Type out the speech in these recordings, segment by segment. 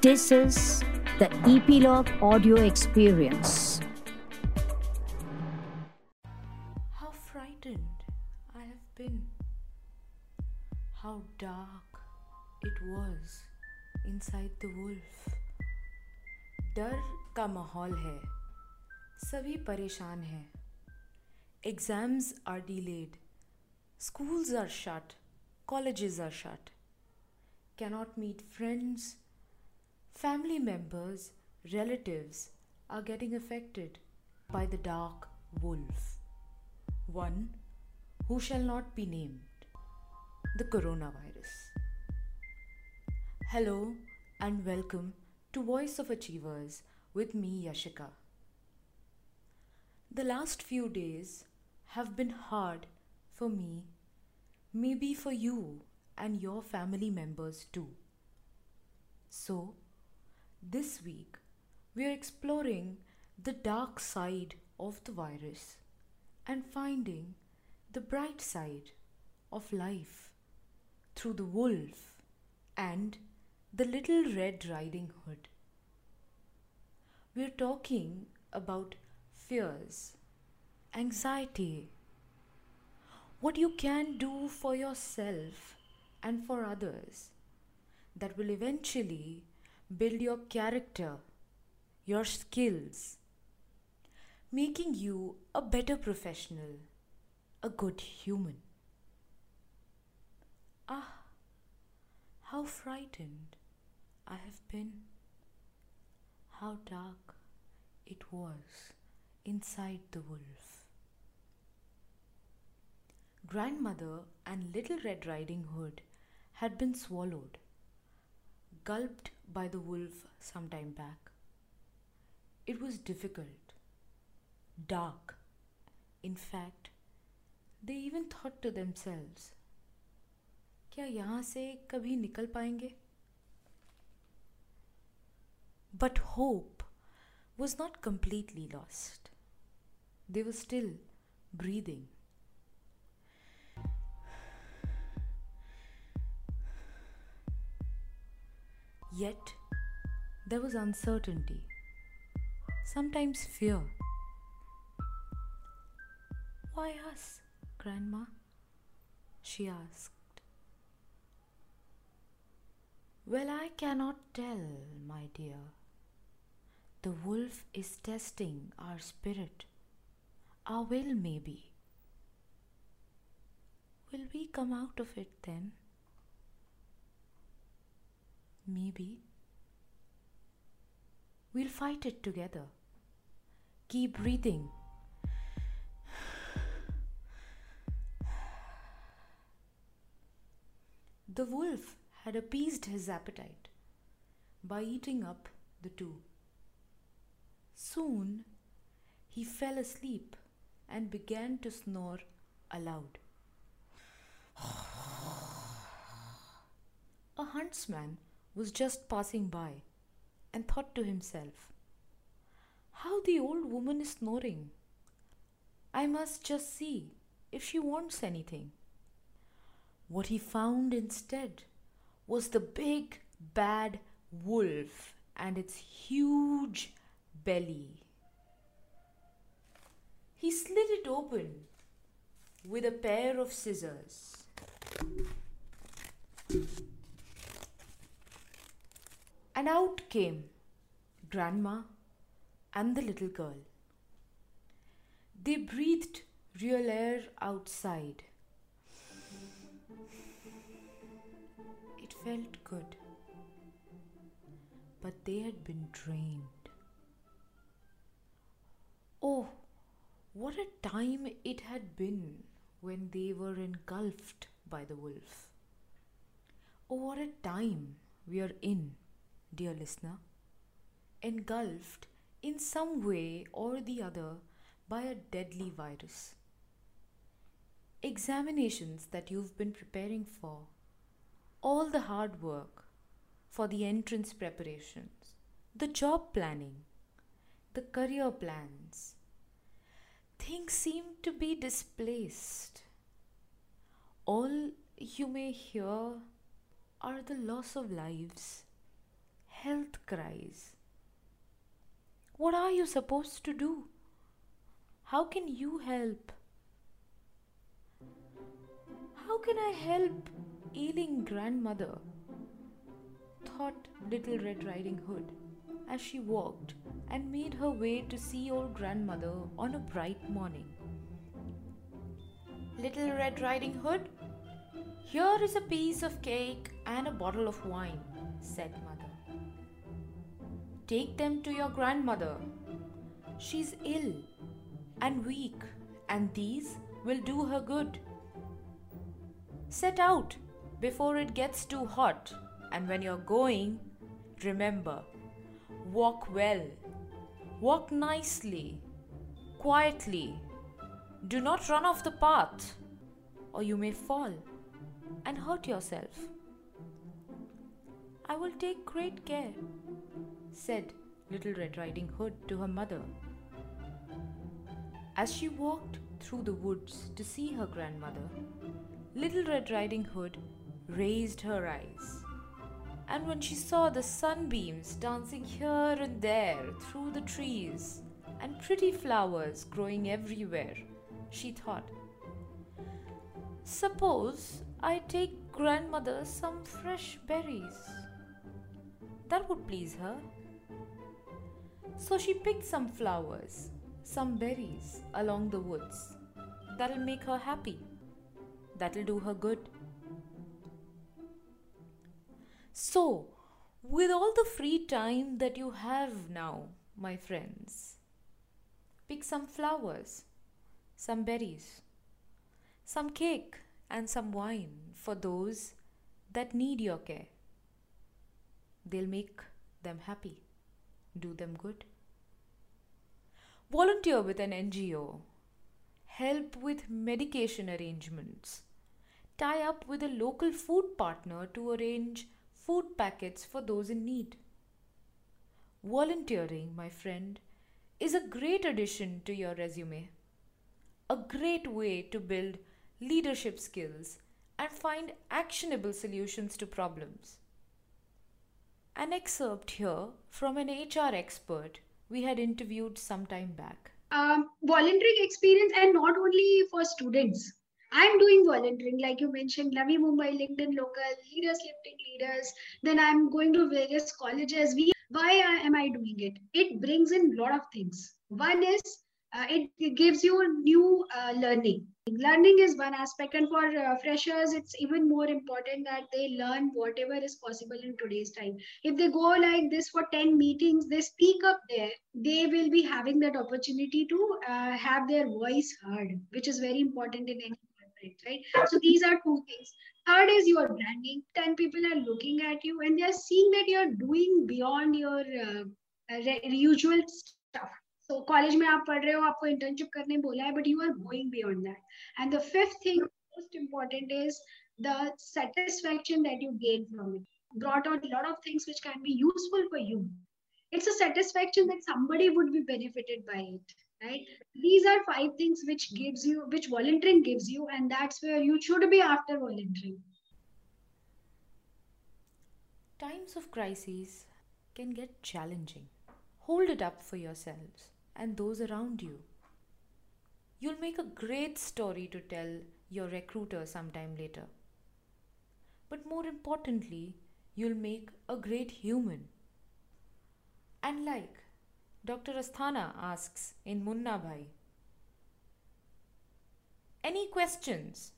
This is the Epilogue Audio Experience. How frightened I have been. How dark it was inside the wolf. डर का माहौल है सभी परेशान हैं exams are delayed schools are shut colleges are shut cannot meet friends family members relatives are getting affected by the dark wolf one who shall not be named the coronavirus hello and welcome to Voice of Achievers with me, Yashika. The last few days have been hard for me, maybe for you and your family members too. So, this week we are exploring the dark side of the virus and finding the bright side of life through the wolf and the Little Red Riding Hood. We're talking about fears, anxiety, what you can do for yourself and for others that will eventually build your character, your skills, making you a better professional, a good human. Ah, how frightened I have been. How dark it was inside the wolf. Grandmother and Little Red Riding Hood had been swallowed, gulped by the wolf some time back. It was difficult, dark. In fact, they even thought to themselves, क्या यहाँ से कभी निकल पाएंगे But hope was not completely lost. They were still breathing. Yet, there was uncertainty, sometimes fear. Why us, Grandma? she asked. Well, I cannot tell, my dear. The wolf is testing our spirit, our will, maybe. Will we come out of it then? Maybe. We'll fight it together. Keep breathing. The wolf had appeased his appetite by eating up the two. Soon he fell asleep and began to snore aloud. A huntsman was just passing by and thought to himself, How the old woman is snoring! I must just see if she wants anything. What he found instead was the big bad wolf and its huge belly. He slit it open with a pair of scissors. And out came Grandma and the little girl. They breathed real air outside. It felt good. But they had been drained. Oh, what a time it had been when they were engulfed by the wolf. Oh, what a time we are in, dear listener. Engulfed in some way or the other by a deadly virus. Examinations that you've been preparing for, all the hard work for the entrance preparations, the job planning, the career plans, things seem to be displaced. All you may hear are the loss of lives, health cries. What are you supposed to do? How can you help? How can I help ailing grandmother? thought Little Red Riding Hood as she walked and made her way to see old grandmother on a bright morning. Little Red Riding Hood, here is a piece of cake and a bottle of wine, said mother. Take them to your grandmother. She's ill and weak, and these will do her good. Set out before it gets too hot, and when you're going, remember walk well, walk nicely, quietly. Do not run off the path, or you may fall and hurt yourself. I will take great care, said Little Red Riding Hood to her mother. As she walked through the woods to see her grandmother, Little Red Riding Hood raised her eyes. And when she saw the sunbeams dancing here and there through the trees and pretty flowers growing everywhere, she thought, Suppose I take grandmother some fresh berries. That would please her. So she picked some flowers, some berries along the woods. That'll make her happy. That'll do her good. So, with all the free time that you have now, my friends, pick some flowers, some berries, some cake, and some wine for those that need your care. They'll make them happy, do them good. Volunteer with an NGO, help with medication arrangements, tie up with a local food partner to arrange food packets for those in need. Volunteering, my friend, is a great addition to your resume, a great way to build leadership skills, and find actionable solutions to problems. An excerpt here from an HR expert we had interviewed some time back. Um, volunteering experience, and not only for students. I'm doing volunteering, like you mentioned, Navi Mumbai, LinkedIn Local, Leaders Lifting Leaders. Then I'm going to various colleges. We, why am I doing it? It brings in a lot of things. One is uh, it, it, gives you new uh, learning learning is one aspect and for uh, freshers it's even more important that they learn whatever is possible in today's time. If they go like this for 10 meetings they speak up there they will be having that opportunity to uh, have their voice heard which is very important in any corporate right? So these are two things. Third is your branding. 10 people are looking at you and they're seeing that you're doing beyond your uh, usual stuff तो college में आप पढ़ रहे हो आपको internship करने बोला है but you are going beyond that and the fifth thing most important is the satisfaction that you gain from it brought out a lot of things which can be useful for you it's a satisfaction that somebody would be benefited by it right these are five things which gives you which volunteering gives you and that's where you should be after volunteering times of crises can get challenging hold it up for yourselves And those around you. You'll make a great story to tell your recruiter sometime later. But more importantly, you'll make a great human. And like Dr. Asthana asks in Munna Bhai, any questions?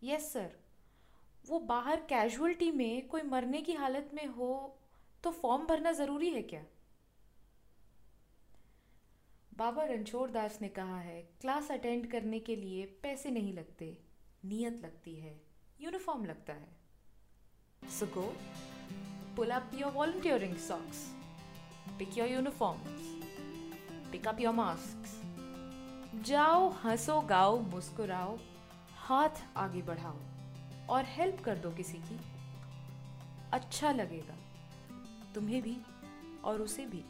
Yes, sir. वो बाहर casualty में कोई मरने की हालत में हो तो फॉर्म भरना ज़रूरी है क्या बाबा रणछोड़ दास ने कहा है, क्लास अटेंड करने के लिए पैसे नहीं लगते, नियत लगती है, यूनिफॉर्म लगता है. So go pull up your volunteering socks pick your uniforms pick up your mask जाओ, हंसो, गाओ, मुस्कुराओ, हाथ आगे बढ़ाओ और हेल्प कर दो किसी की। अच्छा लगेगा, तुम्हें भी और उसे भी।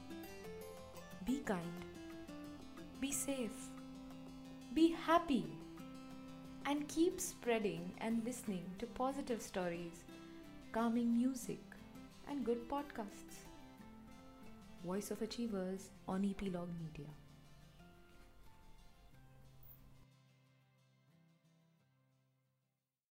Be kind Be safe. Be happy. And keep spreading and listening to positive stories, calming music, and good podcasts. Voice of Achievers on Epilogue Media.